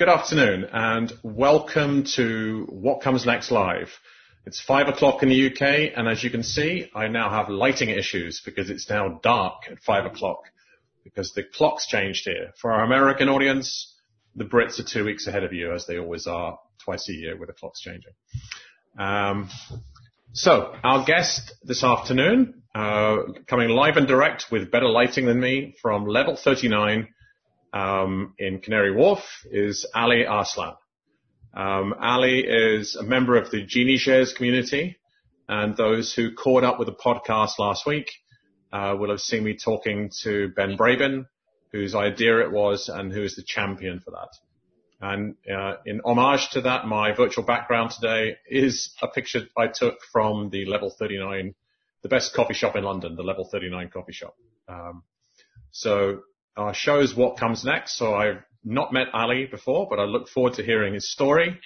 Good afternoon, and welcome to What Comes Next Live. It's five o'clock in the UK, and as you can see, I now have lighting issues because it's now dark at five o'clock because the clock's changed here. For our American audience, the Brits are two weeks ahead of you, as they always are twice a year with the clocks changing. Um, so, our guest this afternoon, uh, coming live and direct with better lighting than me from level 39 um, in Canary Wharf is Ali Arslan. Um, Ali is a member of the Genie Shares community, and those who caught up with the podcast last week uh, will have seen me talking to Ben Brabyn, whose idea it was and who is the champion for that. And uh, in homage to that, my virtual background today is a picture I took from the Level 39, the best coffee shop in London, the Level 39 coffee shop. Uh, shows what comes next. So I've not met Ali before, but I look forward to hearing his story,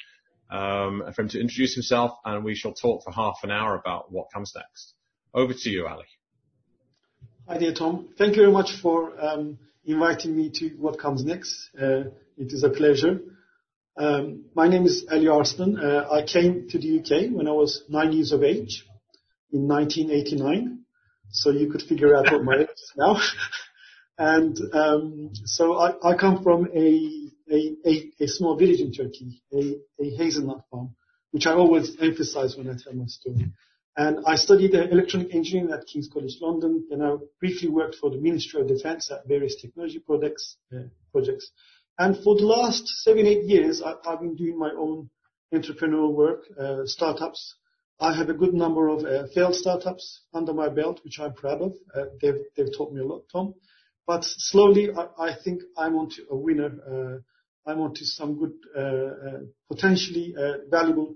um, for him to introduce himself, and we shall talk for half an hour about what comes next. Over to you, Ali. Hi dear Tom. Thank you very much for um, inviting me to what comes next. Uh, it is a pleasure. Um, my name is Ali Arslan. Uh, I came to the UK when I was nine years of age in 1989. So you could figure out what my age is now. And um, so I, I, come from a, a, a, a, small village in Turkey, a, hazelnut farm, which I always emphasize when I tell my story. And I studied electronic engineering at King's College London. Then I briefly worked for the Ministry of Defence at various technology projects. Uh, projects. And for the last seven, eight years, I, have been doing my own entrepreneurial work, uh, startups. I have a good number of uh, failed startups under my belt, which I'm proud of. Uh, they've, they've taught me a lot, Tom. But slowly, I think I'm onto a winner. Uh, I'm onto some good, uh, uh, potentially valuable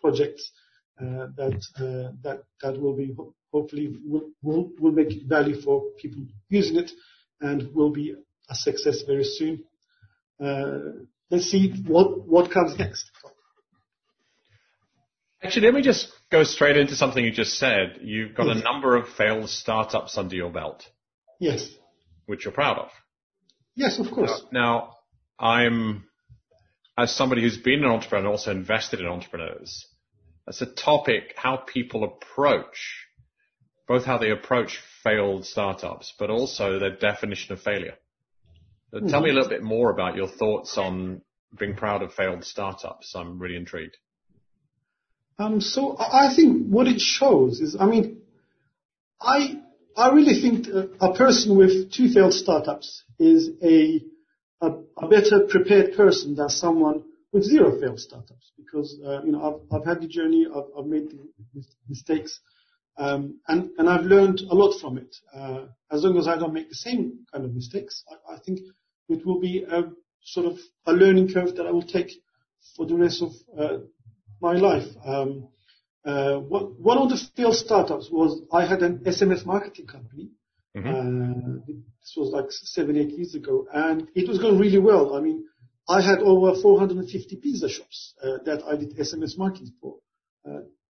projects that uh that that will be hopefully will will make value for people using it and will be a success very soon. Let's see what comes next. Actually, let me just go straight into something you just said. You've got a number of failed startups under your belt. Yes which you're proud of. Yes, of course. Now, now I'm, as somebody who's been an entrepreneur and also invested in entrepreneurs, that's a topic how people approach, both how they approach failed startups, but also their definition of failure. So mm-hmm. Tell me a little bit more about your thoughts on being proud of failed startups. I'm really intrigued. Um, so I think what it shows is, I mean, I I really think a person with two failed startups is a, a, a better prepared person than someone with zero failed startups because uh, you know I've, I've had the journey, I've, I've made the mistakes, um, and and I've learned a lot from it. Uh, as long as I don't make the same kind of mistakes, I, I think it will be a sort of a learning curve that I will take for the rest of uh, my life. Um, uh, one of the failed startups was I had an SMS marketing company. Mm-hmm. Uh, this was like seven, eight years ago, and it was going really well. I mean, I had over 450 pizza shops uh, that I did SMS marketing for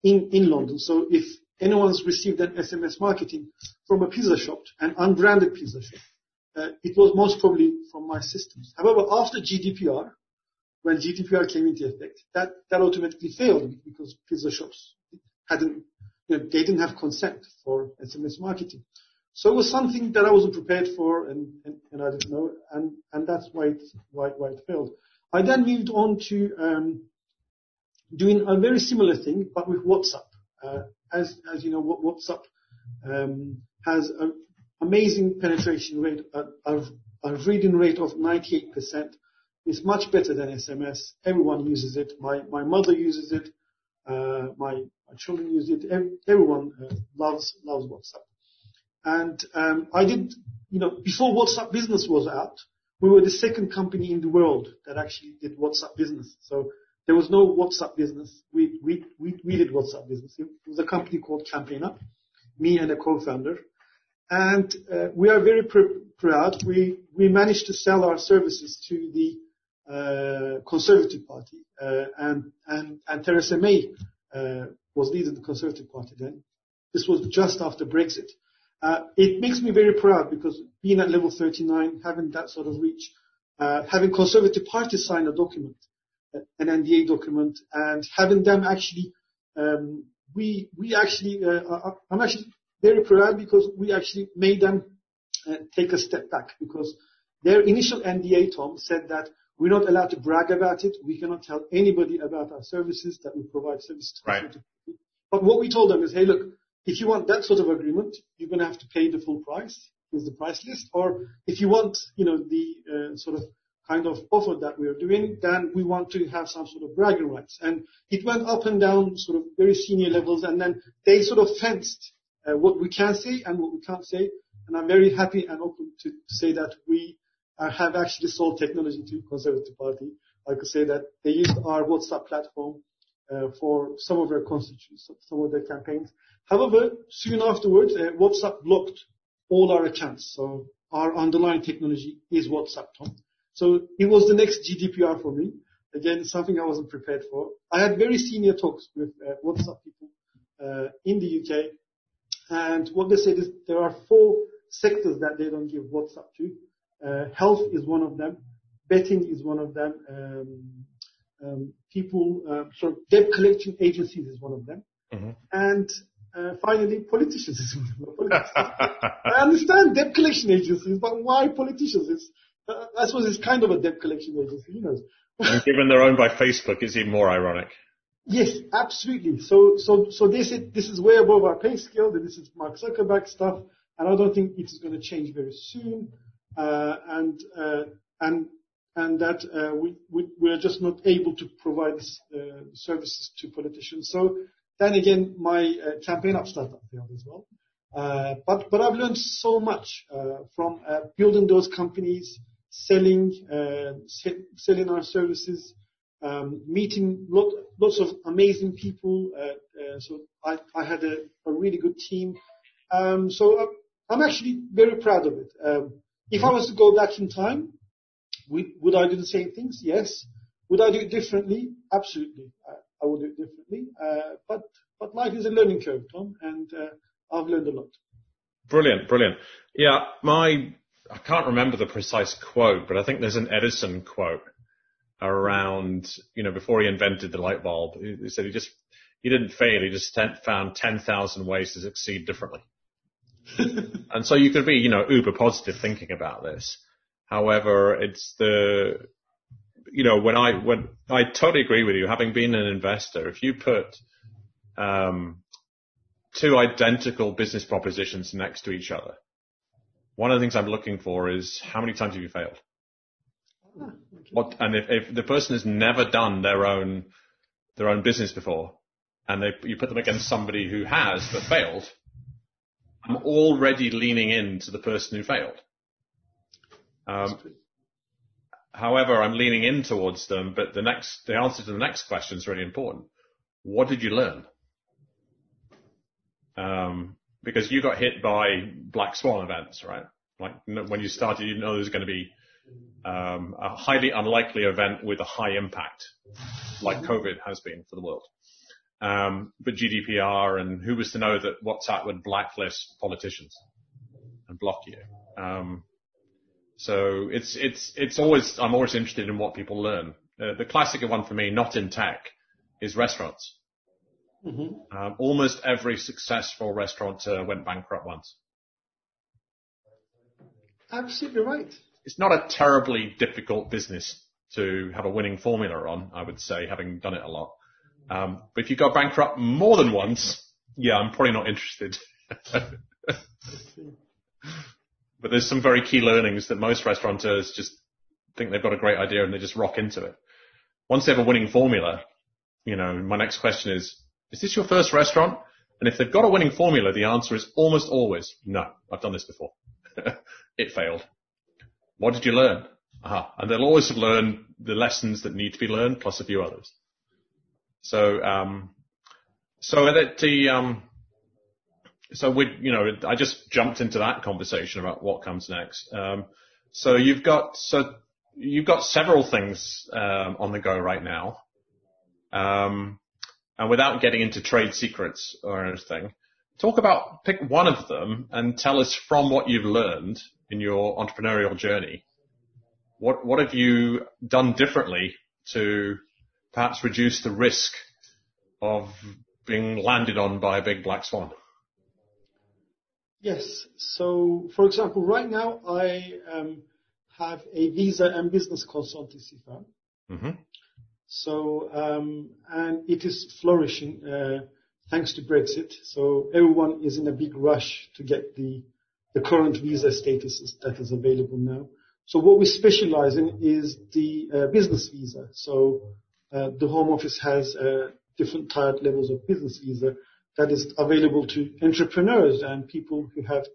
in in London. So if anyone's received an SMS marketing from a pizza shop, an unbranded pizza shop, it was most probably from my systems. However, after GDPR, when GDPR came into effect, that, automatically failed because pizza shops hadn't, you know, they didn't have consent for SMS marketing. So it was something that I wasn't prepared for and, I didn't know, and, that's why it, why, why it failed. I then moved on to um, doing a very similar thing, but with WhatsApp. Uh, as, as you know, WhatsApp um, has an amazing penetration rate, a reading rate of 98%. It's much better than SMS. Everyone uses it. My, my mother uses it. Uh, my, children use it. Everyone uh, loves, loves WhatsApp. And um, I did, you know, before WhatsApp Business was out, we were the second company in the world that actually did WhatsApp Business. So there was no WhatsApp Business. We, we, we, we did WhatsApp Business. It was a company called Campaigner, me and a co-founder. And uh, we are very pr- proud. We, managed to sell our services to the Conservative Party, uh, and, and, and Theresa May uh, was leading the Conservative Party then. This was just after Brexit. Uh, it makes me very proud because being at level 39, having that sort of reach, uh, having conservative Party sign a document, uh, an NDA document, and having them actually, um, we we actually, uh, I'm actually very proud because we actually made them uh, take a step back because their initial NDA, Tom, said that we're not allowed to brag about it. We cannot tell anybody about our services, that we provide services to right. But what we told them is, hey, look, if you want that sort of agreement, you're going to have to pay the full price. Here's the price list. Or if you want, you know, the uh, sort of kind of offer that we are doing, then we want to have some sort of bragging rights. And it went up and down sort of very senior levels, and then they sort of fenced uh, what we can say and what we can't say. And I'm very happy and open to, to say that we uh, have actually sold technology to Conservative Party. I could say that they used our WhatsApp platform uh, for some of their constituents, some of their campaigns. However, soon afterwards, uh, WhatsApp blocked all our accounts. So our underlying technology is WhatsApp, Tom. So it was the next GDPR for me. Again, something I wasn't prepared for. I had very senior talks with uh, WhatsApp people uh, in the UK, and what they said is there are four sectors that they don't give WhatsApp to. Uh, health is one of them. Betting is one of them. Um, um, people, uh, so debt collection agencies is one of them. Mm-hmm. And uh, finally, politicians is one of them. I understand debt collection agencies, but why politicians? It's, uh, I suppose it's kind of a debt collection agency, you know. and given they're owned by Facebook, it's even more ironic. Yes, absolutely. So, so, so they said this is way above our pay scale. That this is Mark Zuckerberg stuff, and I don't think it is going to change very soon. Uh, and uh, and and that uh, we, we we're just not able to provide services to politicians. So then again, my campaign up startup failed as well. But I've learned so much from building those companies, selling selling our services um, meeting lot, lots of amazing people. So I, had a, really good team. Um, so I'm actually very proud of it. If I was to go back in time, would, would I do the same things? Yes. Would I do it differently? Absolutely. I, I would do it differently. Uh, but but life is a learning curve, Tom, and uh, I've learned a lot. Brilliant, brilliant. Yeah, my I can't remember the precise quote, but I think there's an Edison quote around, you know, before he invented the light bulb. He said he just, he didn't fail. He just found 10,000 ways to succeed differently. and so you could be, you know, uber positive thinking about this. However, it's the, you know, when I, when I totally agree with you, having been an investor, if you put, um, two identical business propositions next to each other, one of the things I'm looking for is how many times have you failed? What, and if, if the person has never done their own their own business before, and they, you put them against somebody who has but failed, I'm already leaning into the person who failed. Um, however, I'm leaning in towards them, but the next, the answer to the next question is really important. What did you learn? Um, because you got hit by black swan events, right? Like when you started, you know there was going to be um, a highly unlikely event with a high impact, like COVID has been for the world. Um, but GDPR and who was to know that WhatsApp would blacklist politicians and block you? Um, so it's it's it's always I'm always interested in what people learn. Uh, the classic one for me, not in tech, is restaurants. Mm-hmm. Um, almost every successful restaurateur went bankrupt once. Absolutely right it's not a terribly difficult business to have a winning formula on, I would say, having done it a lot. Um, but if you go bankrupt more than once, yeah, I'm probably not interested. but there's some very key learnings that most restaurateurs just think they've got a great idea and they just rock into it. Once they have a winning formula, you know, my next question is, is this your first restaurant? And if they've got a winning formula, the answer is almost always, no, I've done this before. it failed. What did you learn? Aha. And they'll always learn the lessons that need to be learned plus a few others. You know, I just jumped into that conversation about what comes next. Um, so you've got, so you've got several things, um, on the go right now. Um, and without getting into trade secrets or anything, talk about, pick one of them and tell us from what you've learned in your entrepreneurial journey, what what have you done differently to perhaps reduce the risk of being landed on by a big black swan? Yes. So, for example, right now I um, have a visa and business consultancy firm. Mm-hmm. So, um, and it is flourishing uh, thanks to Brexit. So everyone is in a big rush to get the the current visa status that is available now. So what we specialize in is the uh, business visa. So the Home Office has uh, different tier levels of business visa that is available to entrepreneurs and people who have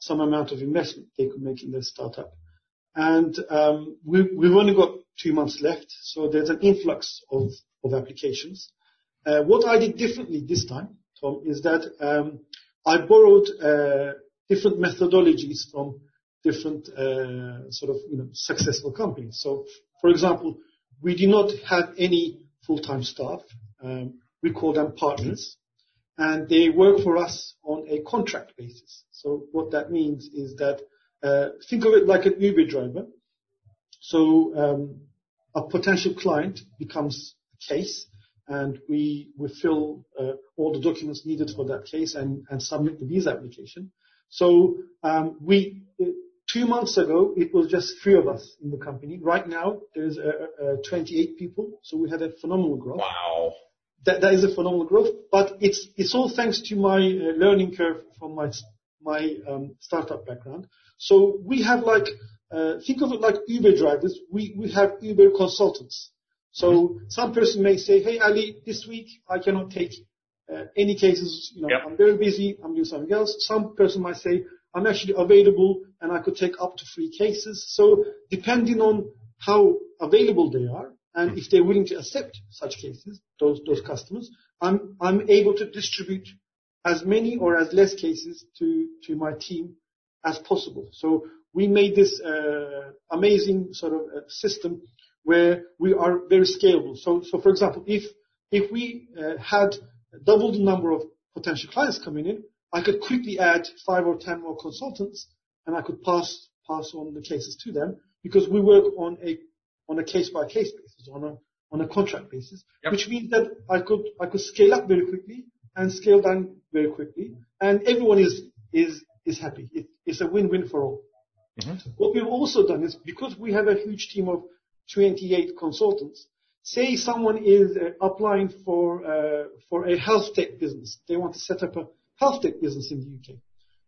some amount of investment they could make in their startup. And um, we, we've only got two months left, so there's an influx of, of applications. Uh, what I did differently this time, Tom, is that um, I borrowed uh, different methodologies from different uh, sort of you know successful companies. So, for example, we do not have any full-time staff. Um, we call them partners, and they work for us on a contract basis. So what that means is that uh, think of it like an Uber driver. So um, a potential client becomes a case, and we fill uh, all the documents needed for that case and, and submit the visa application. So two months ago it was just three of us in the company. Right now there's uh, uh, 28 people, so we had a phenomenal growth. Wow. That, that is a phenomenal growth, but it's it's all thanks to my uh, learning curve from my my um, startup background. So we have like uh, think of it like Uber drivers. We we have Uber consultants. So mm-hmm. some person may say, "Hey Ali, this week I cannot take uh, any cases, you know. I'm very busy, I'm doing something else. Some person might say, I'm actually available and I could take up to three cases. So depending on how available they are and if they're willing to accept such cases, those, those customers, I'm, I'm able to distribute as many or as less cases to, to my team as possible. So we made this uh, amazing sort of uh, system where we are very scalable. So, so for example, if, if we uh, had double the number of potential clients coming in, I could quickly add five or 10 more consultants, and I could pass pass on the cases to them because we work on a on a case-by-case basis, on a on a contract basis, yep. which means that I could I could scale up very quickly and scale down very quickly, and everyone is is is happy. It, it's a win-win for all. Mm-hmm. What we've also done is because we have a huge team of 28 consultants, say someone is uh, applying for uh, for a health tech business. They want to set up a health tech business in the UK.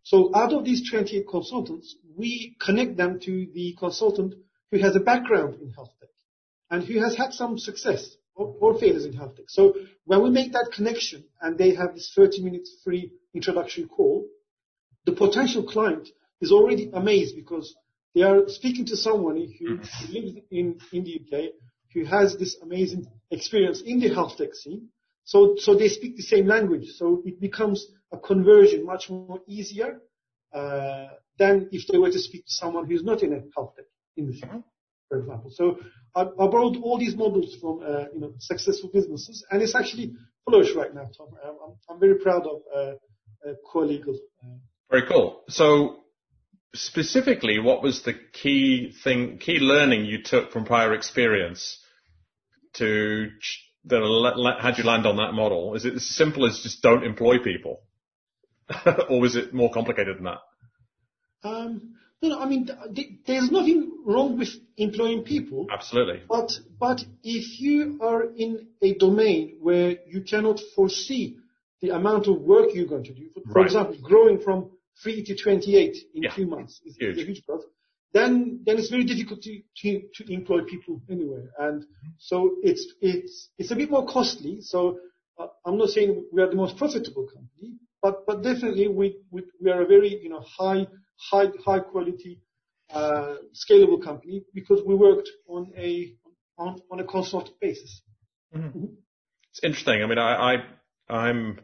So out of these 28 consultants, we connect them to the consultant who has a background in health tech and who has had some success or, failures in health tech. So when we make that connection and they have this 30 minutes free introduction call, the potential client is already amazed because they are speaking to someone who mm-hmm. lives in, in the UK who has this amazing experience in the health tech scene. So, so they speak the same language. So it becomes a conversion much more easier uh, than if they were to speak to someone who's not in a health tech industry, for example. So I, I borrowed all these models from uh, you know successful businesses, and it's actually flourish right now, Tom. I'm, I'm very proud of uh, uh, Core Legal. Uh, very cool. So specifically, what was the key thing, key learning you took from prior experience to that had you land on that model? Is it as simple as just don't employ people, or is it more complicated than that? Um, no, no, I mean, there's nothing wrong with employing people. Absolutely. But but if you are in a domain where you cannot foresee the amount of work you're going to do, for, right. example, growing from 3 to 28 in yeah. two months is, huge. a huge growth. Then, then it's very difficult to, to, to employ people anywhere. And so it's, it's, it's a bit more costly. So uh, I'm not saying we are the most profitable company, but, but definitely we, we, we are a very, you know, high, high, high quality, uh, scalable company because we worked on a, on, on a consultative basis. Mm-hmm. Mm-hmm. It's interesting. I mean, I, I, I'm,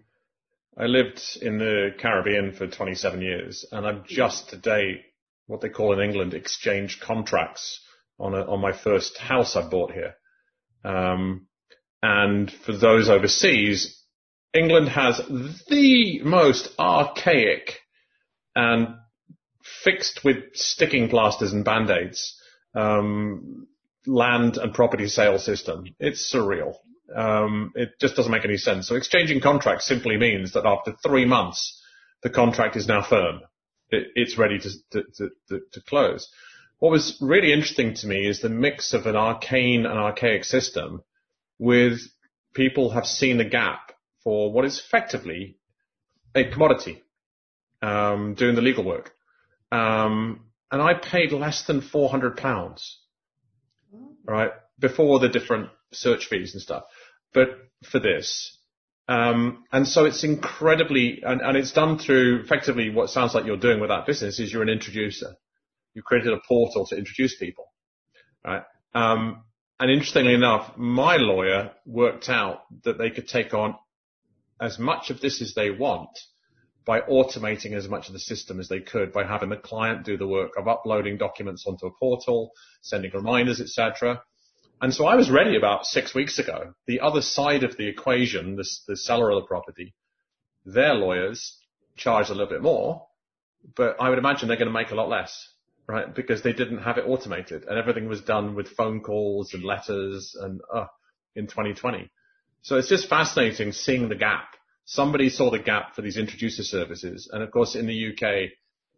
I lived in the Caribbean for 27 years, and I've just today what they call in England exchange contracts on a, on my first house I bought here. Um, and for those overseas, England has the most archaic and fixed with sticking plasters and band-aids um, land and property sale system. It's surreal. Um, it just doesn't make any sense. So exchanging contracts simply means that after three months, the contract is now firm. It, it's ready to, to, to, to, close. What was really interesting to me is the mix of an arcane and archaic system with people have seen the gap for what is effectively a commodity, um, doing the legal work. Um, and I paid less than 400 pounds, right, before the different search fees and stuff. But for this, um, and so it's incredibly, and, and, it's done through effectively what sounds like you're doing with that business is you're an introducer. You've created a portal to introduce people, right? Um, and interestingly enough, my lawyer worked out that they could take on as much of this as they want by automating as much of the system as they could by having the client do the work of uploading documents onto a portal, sending reminders, etc. And so I was ready about six weeks ago. The other side of the equation, the, the seller of the property, their lawyers charge a little bit more, but I would imagine they're going to make a lot less, right? Because they didn't have it automated and everything was done with phone calls and letters and uh, in 2020. So it's just fascinating seeing the gap. Somebody saw the gap for these introducer services. And of course, in the UK,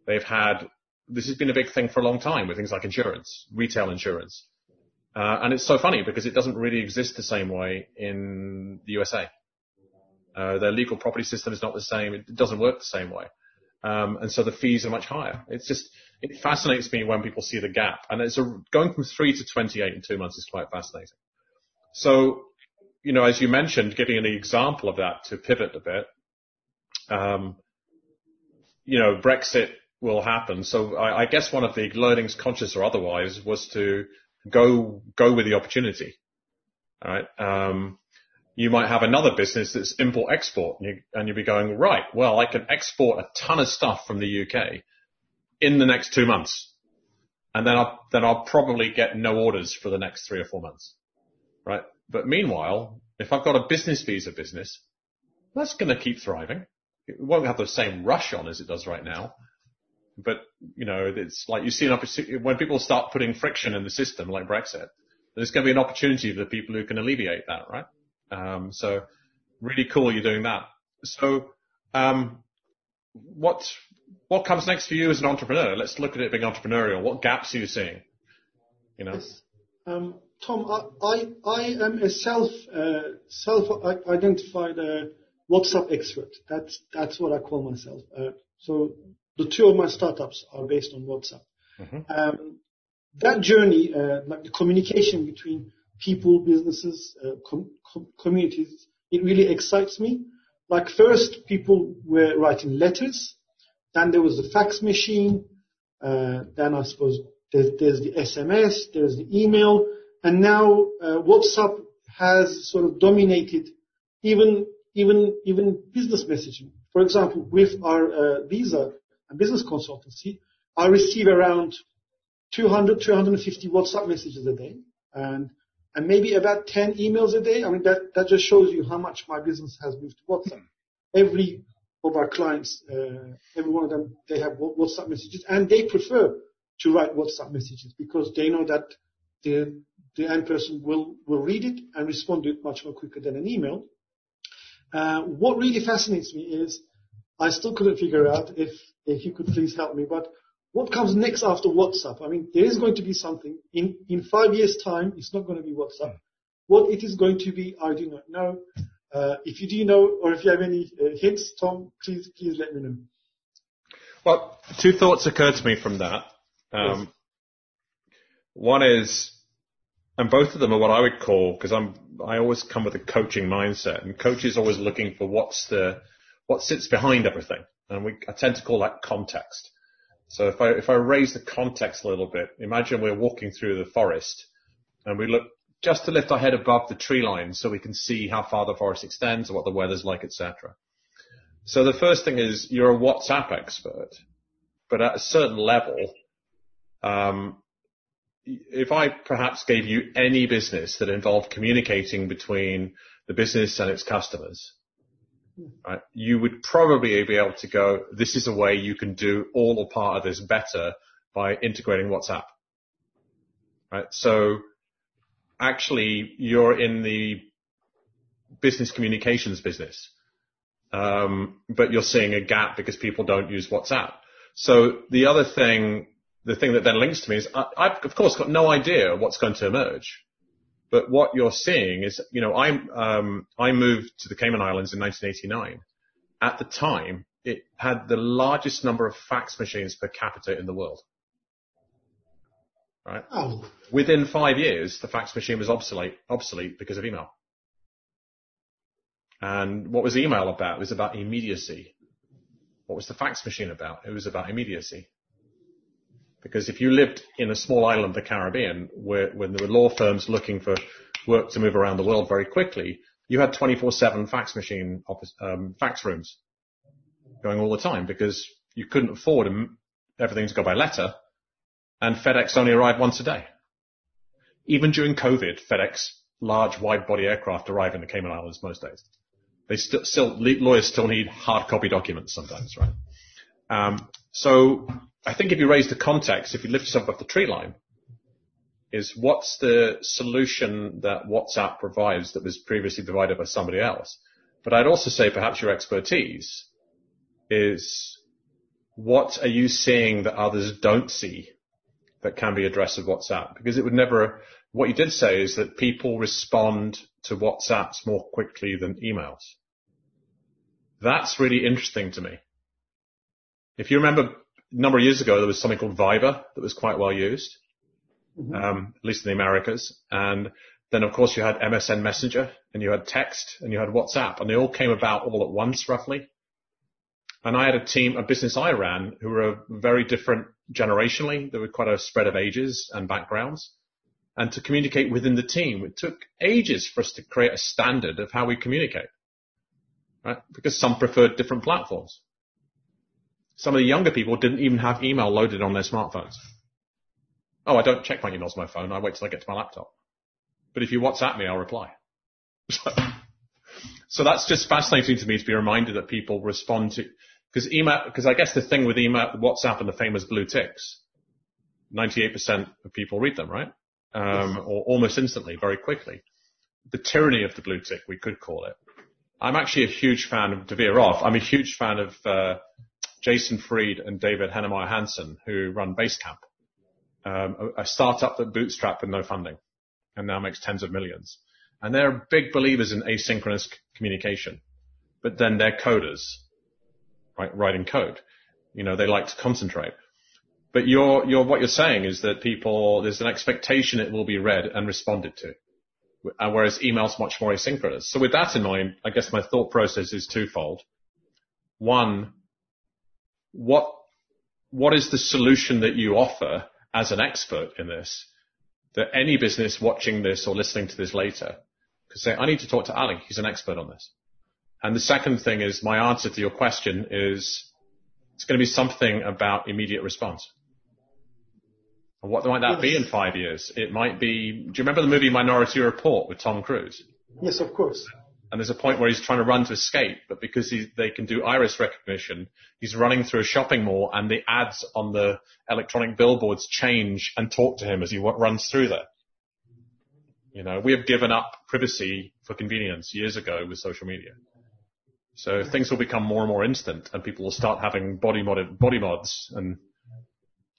they've had, this has been a big thing for a long time with things like insurance, retail insurance. Uh, and it's so funny because it doesn't really exist the same way in the USA. Uh, their legal property system is not the same. It doesn't work the same way. Um, and so the fees are much higher. It's just, it fascinates me when people see the gap. And it's a, going from three to 28 in two months is quite fascinating. So, you know, as you mentioned, giving an example of that to pivot a bit, um, you know, Brexit will happen. So I, I guess one of the learnings, conscious or otherwise, was to go go with the opportunity. All right. Um, you might have another business that's import export, and, you, and you'll be going right. Well, I can export a ton of stuff from the UK in the next two months, and then I'll then I'll probably get no orders for the next three or four months, right? But meanwhile, if I've got a business visa business, that's going to keep thriving. It won't have the same rush on as it does right now, but you know, it's like you see an opportunity when people start putting friction in the system, like Brexit. There's going to be an opportunity for the people who can alleviate that, right? Um, so really cool you're doing that. So um, what what comes next for you as an entrepreneur? Let's look at it being entrepreneurial. What gaps are you seeing? You know. Yes. Um, Tom, I, I, I am a self uh, self identified uh, WhatsApp expert. That's that's what I call myself. Uh, so the two of my startups are based on WhatsApp. Mm-hmm. Um, that journey, uh, like the communication between people, businesses, uh, com- com- communities, it really excites me. Like first, people were writing letters. Then there was the fax machine. Uh, then I suppose there's, there's, the SMS, there's the email, and now uh, WhatsApp has sort of dominated even even even business messaging. For example, with our uh, Visa and business consultancy, I receive around 200, 250 WhatsApp messages a day and, maybe about 10 emails a day. I mean, that, just shows you how much my business has moved to WhatsApp. Every of our clients, uh, every one of them, they have WhatsApp messages and they prefer to write WhatsApp messages because they know that the, end person will, will read it and respond to it much more quicker than an email. Uh, what really fascinates me is I still couldn't figure out if if you could please help me. But what comes next after WhatsApp? I mean, there is going to be something in in five years' time. It's not going to be WhatsApp. What it is going to be, I do not know. Uh, if you do know, or if you have any uh, hints, Tom, please please let me know. Well, two thoughts occurred to me from that. Um, yes. One is, and both of them are what I would call because I'm I always come with a coaching mindset, and coaches always looking for what's the what sits behind everything and we, I tend to call that context. So if I, if I raise the context a little bit, imagine we're walking through the forest and we look just to lift our head above the tree line so we can see how far the forest extends, what the weather's like, etc. So the first thing is you're a WhatsApp expert, but at a certain level, um, if I perhaps gave you any business that involved communicating between the business and its customers, right, you would probably be able to go, this is a way you can do all or part of this better by integrating WhatsApp. right? So actually you're in the business communications business. Um, but you're seeing a gap because people don't use WhatsApp. So the other thing, the thing that then links to me is I, I've of course got no idea what's going to emerge. But what you're seeing is, you know, I um, I moved to the Cayman Islands in 1989. At the time, it had the largest number of fax machines per capita in the world. Right. Oh, Within five years, the fax machine was obsolete obsolete because of email. And what was email about? It was about immediacy. What was the fax machine about? It was about immediacy. Because if you lived in a small island of the Caribbean where when there were law firms looking for work to move around the world very quickly, you had 24/7 fax machine office, um, fax rooms going all the time because you couldn't afford everything to go by letter, and FedEx only arrived once a day. Even during COVID, FedEx large wide body aircraft arrive in the Cayman Islands most days. They st- still lawyers still need hard copy documents sometimes, right? Um, so I think if you raise the context, if you lift yourself off the tree line, is what's the solution that WhatsApp provides that was previously provided by somebody else? But I'd also say perhaps your expertise is what are you seeing that others don't see that can be addressed with WhatsApp? Because it would never, what you did say is that people respond to WhatsApps more quickly than emails. That's really interesting to me. If you remember number of years ago, there was something called Viber that was quite well used, um, at least in the Americas. And then of course you had MSN Messenger and you had text and you had WhatsApp and they all came about all at once roughly. And I had a team, a business I ran who were very different generationally. There were quite a spread of ages and backgrounds. And to communicate within the team, it took ages for us to create a standard of how we communicate, right? Because some preferred different platforms. Some of the younger people didn't even have email loaded on their smartphones. Oh, I don't check my emails on my phone. I wait till I get to my laptop. But if you WhatsApp me, I'll reply. So that's just fascinating to me to be reminded that people respond to, because email, because I guess the thing with email, WhatsApp and the famous blue ticks, 98% of people read them, right? Um, or almost instantly, very quickly. The tyranny of the blue tick, we could call it. I'm actually a huge fan of De Veer off. I'm a huge fan of uh, Jason Fried and David Heinemeier Hansson, who run Basecamp, um, a, a startup that bootstrapped with no funding and now makes tens of millions. And they're big believers in asynchronous communication, but then they're coders, right? Writing code. You know, they like to concentrate. But you're, you're, what you're saying is that people, there's an expectation it will be read and responded to. Whereas email's much more asynchronous. So with that in mind, I guess my thought process is twofold. One, what, what is the solution that you offer as an expert in this that any business watching this or listening to this later could say, I need to talk to Ali. He's an expert on this. And the second thing is my answer to your question is it's going to be something about immediate response. And what might that be in five years? It might be, do you remember the movie Minority Report with Tom Cruise? yes, of course. And there's a point where he's trying to run to escape, but because he, they can do iris recognition, he's running through a shopping mall and the ads on the electronic billboards change and talk to him as he wa- runs through there. You know, we have given up privacy for convenience years ago with social media. So things will become more and more instant and people will start having body body mods and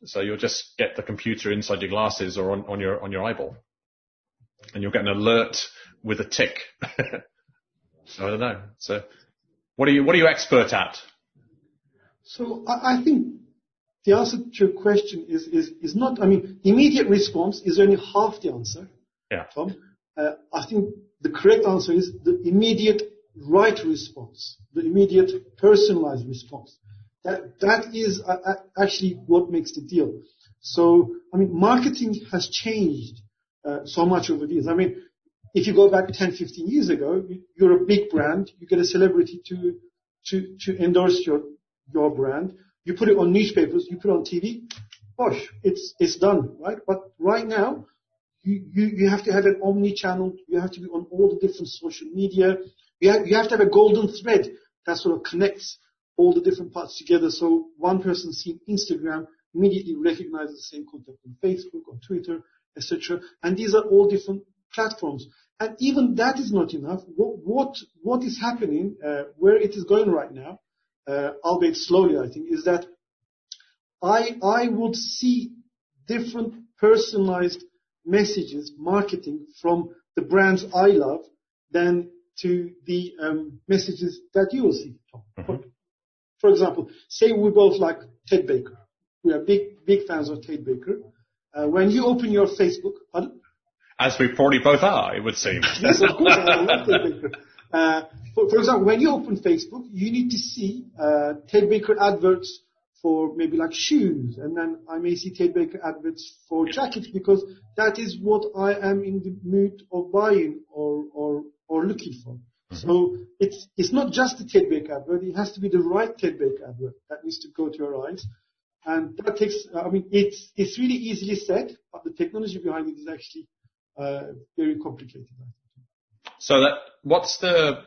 so you'll just get the computer inside your glasses or on, on your, on your eyeball and you'll get an alert with a tick. so I don't know. So what are you, what are you expert at? So I, I think the answer to your question is, is, is not, I mean, immediate response is only half the answer, Yeah. Tom. Uh, I think the correct answer is the immediate right response, the immediate personalized response. That, that is uh, uh, actually what makes the deal. So, I mean, marketing has changed uh, so much over the years. I mean, if you go back 10, 15 years ago, you- you're a big brand, you get a celebrity to, endorse your, your brand, you put it on newspapers, you put it on TV, gosh, it's, it's done, right? But right now, you, have to have an omni-channel, you have to be on all the different social media, you have, you have to have a golden thread that sort of connects all the different parts together. So one person seeing Instagram immediately recognizes the same content on Facebook, on Twitter, etc. And these are all different platforms. And even that is not enough. What what, what is happening, uh, where it is going right now, uh, albeit slowly, I think, is that I I would see different personalized messages, marketing from the brands I love than to the um, messages that you will see, Tom. Mm-hmm. For example, say we both like Ted Baker. We are big, big fans of Ted Baker. Uh, when you open your Facebook, pardon? As we probably both are, it would seem. yes, of course, I love Ted Uh, for, for, example, when you open Facebook, you need to see uh, Ted Baker adverts for maybe like shoes, and then I may see Ted Baker adverts for jackets because that is what I am in the mood of buying or or or looking for. Mm-hmm. So it's it's not just the Ted Baker advert; it has to be the right Ted Baker advert that needs to go to your eyes, and that takes. I mean, it's it's really easily said, but the technology behind it is actually very complicated. So that what's the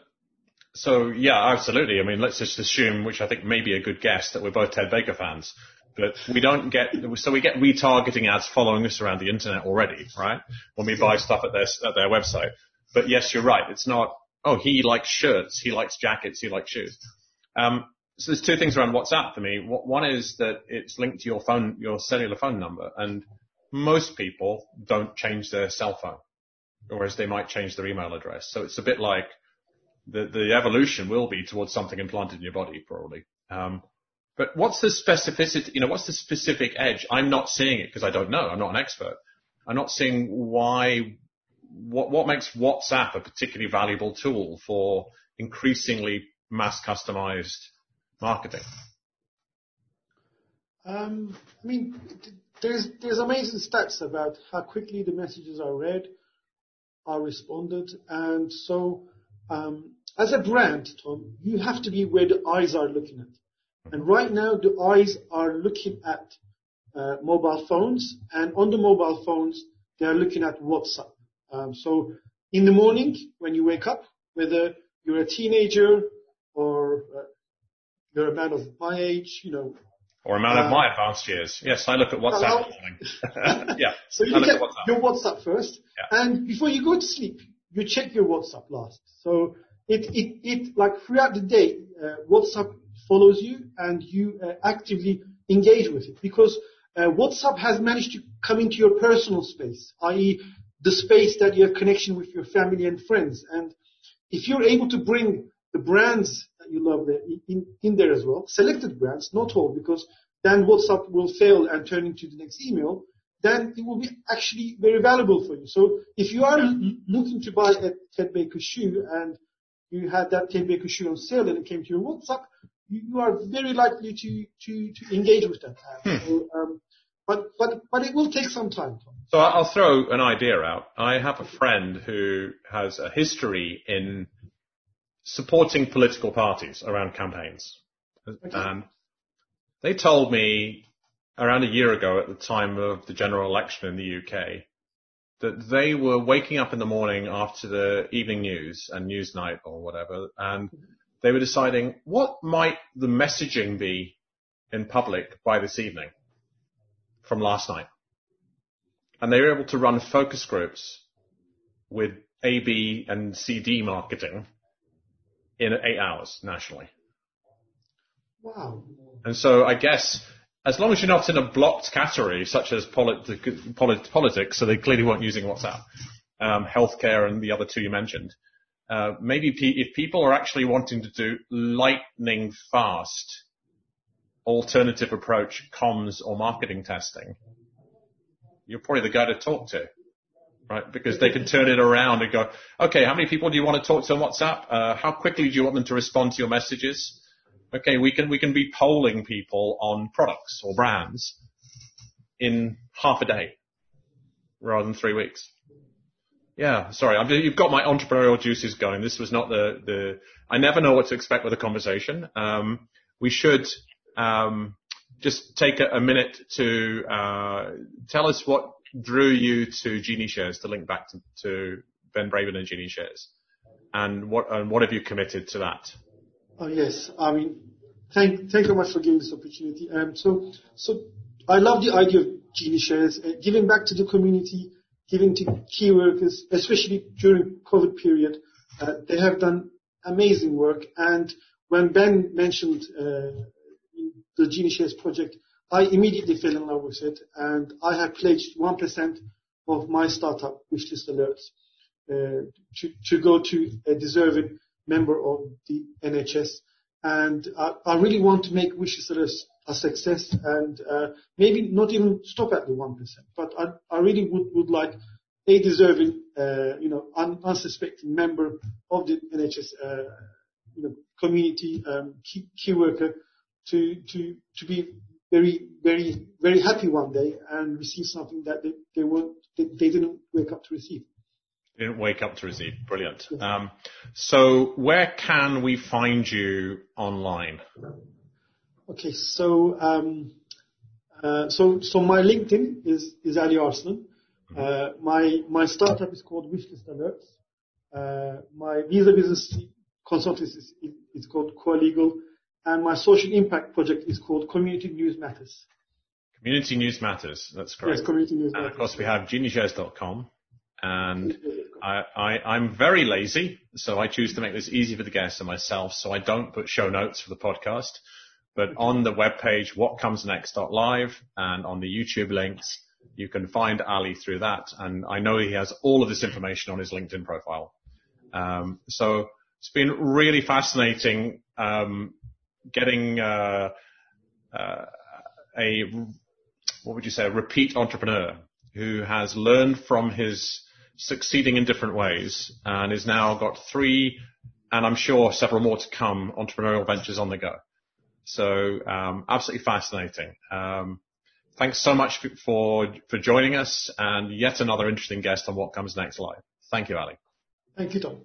so yeah, absolutely. I mean, let's just assume, which I think may be a good guess, that we're both Ted Baker fans. But we don't get, so we get retargeting ads following us around the internet already, right? When we buy stuff at their, at their website. But yes, you're right. It's not, oh, he likes shirts, he likes jackets, he likes shoes. Um, so there's two things around WhatsApp for me. One is that it's linked to your phone, your cellular phone number, and most people don't change their cell phone, whereas they might change their email address. So it's a bit like the, the evolution will be towards something implanted in your body, probably. Um, but what's the specificity, you know, what's the specific edge? I'm not seeing it because I don't know. I'm not an expert. I'm not seeing why, what, what makes WhatsApp a particularly valuable tool for increasingly mass customized marketing? Um, I mean, there's, there's amazing stats about how quickly the messages are read, are responded, and so um, as a brand, Tom, you have to be where the eyes are looking at. And right now, the eyes are looking at uh, mobile phones, and on the mobile phones, they are looking at WhatsApp. Um, so in the morning, when you wake up, whether you're a teenager or uh, you're a man of my age, you know. Or a man uh, of my advanced years. Yes, I look at WhatsApp yeah. So you look at WhatsApp. your WhatsApp first, yeah. and before you go to sleep, you check your WhatsApp last. So it, it, it like throughout the day, uh, WhatsApp follows you and you uh, actively engage with it because uh, WhatsApp has managed to come into your personal space, i.e. the space that you have connection with your family and friends. And if you're able to bring the brands you love there in, in there as well, selected brands, not all, because then WhatsApp will fail and turn into the next email then it will be actually very valuable for you. So if you are looking to buy a Ted Baker shoe and you had that Ted Baker shoe on sale and it came to your WhatsApp, you, you are very likely to, to, to engage with that Hmm. So, um, but, but, but it will take some time. So I'll throw an idea out. I have a friend who has a history in supporting political parties around campaigns. Okay. And they told me around a year ago at the time of the general election in the UK that they were waking up in the morning after the evening news and Newsnight or whatever, and they were deciding what might the messaging be in public by this evening from last night. And they were able to run focus groups with A, B, and CD marketing in eight hours nationally. Wow. And so I guess as long as you're not in a blocked category such as politi- polit- politics, so they clearly weren't using WhatsApp, um, healthcare and the other two you mentioned. Uh, maybe pe- if people are actually wanting to do lightning fast alternative approach comms or marketing testing, you're probably the guy to talk to, right? Because they can turn it around and go, okay, how many people do you want to talk to on WhatsApp? Uh, how quickly do you want them to respond to your messages? okay, we can, we can be polling people on products or brands in half a day rather than three weeks. Yeah, sorry, I'm, you've got my entrepreneurial juices going. This was not the, the, I never know what to expect with a conversation. Um, we should, um, just take a, a minute to, uh, tell us what drew you to Genie shares to link back to, to Ben Brabyn and GenieShares and what, and what have you committed to that? Oh, yes. I mean, thank thank you much for giving this opportunity. Um, so, so I love the idea of Genie Shares, uh, giving back to the community, giving to key workers, especially during COVID period. Uh, they have done amazing work. And when Ben mentioned uh, the Genie Shares project, I immediately fell in love with it, and I have pledged 1% of my startup wishlist alerts uh, to, to go to a deserving member of the NHS. And I, I really want to make wishlist alerts a success and uh, maybe not even stop at the 1%, but I, I really would, would like a deserving, uh, you know, un, unsuspecting member of the NHS, uh, you know, community, um, key, key worker to, to, to be very, very, very happy one day and receive something that they, they weren't, they, they didn't wake up to receive. Didn't wake up to receive. Brilliant. Um, so where can we find you online? Okay, so um, uh, so so my LinkedIn is is Ali Arslan. Mm-hmm. Uh, my my startup is called Wishlist Alerts. Uh, my visa business consultancy is, is called Coalegal and my social impact project is called Community News Matters. Community News Matters. That's great. Yes, Community News and Matters. of course, we have genieshares.com. And I, I, I'm very lazy, so I choose to make this easy for the guests and myself, so I don't put show notes for the podcast. But okay. on the webpage, whatcomesnext.live and on the YouTube links, you can find Ali through that. And I know he has all of this information on his LinkedIn profile. Um, so it's been really fascinating um, getting uh, uh, a what would you say a repeat entrepreneur who has learned from his succeeding in different ways and is now got three and I'm sure several more to come entrepreneurial ventures on the go. So um, absolutely fascinating. Um, thanks so much for for joining us and yet another interesting guest on what comes next live. Thank you, Ali. Thank you, Tom.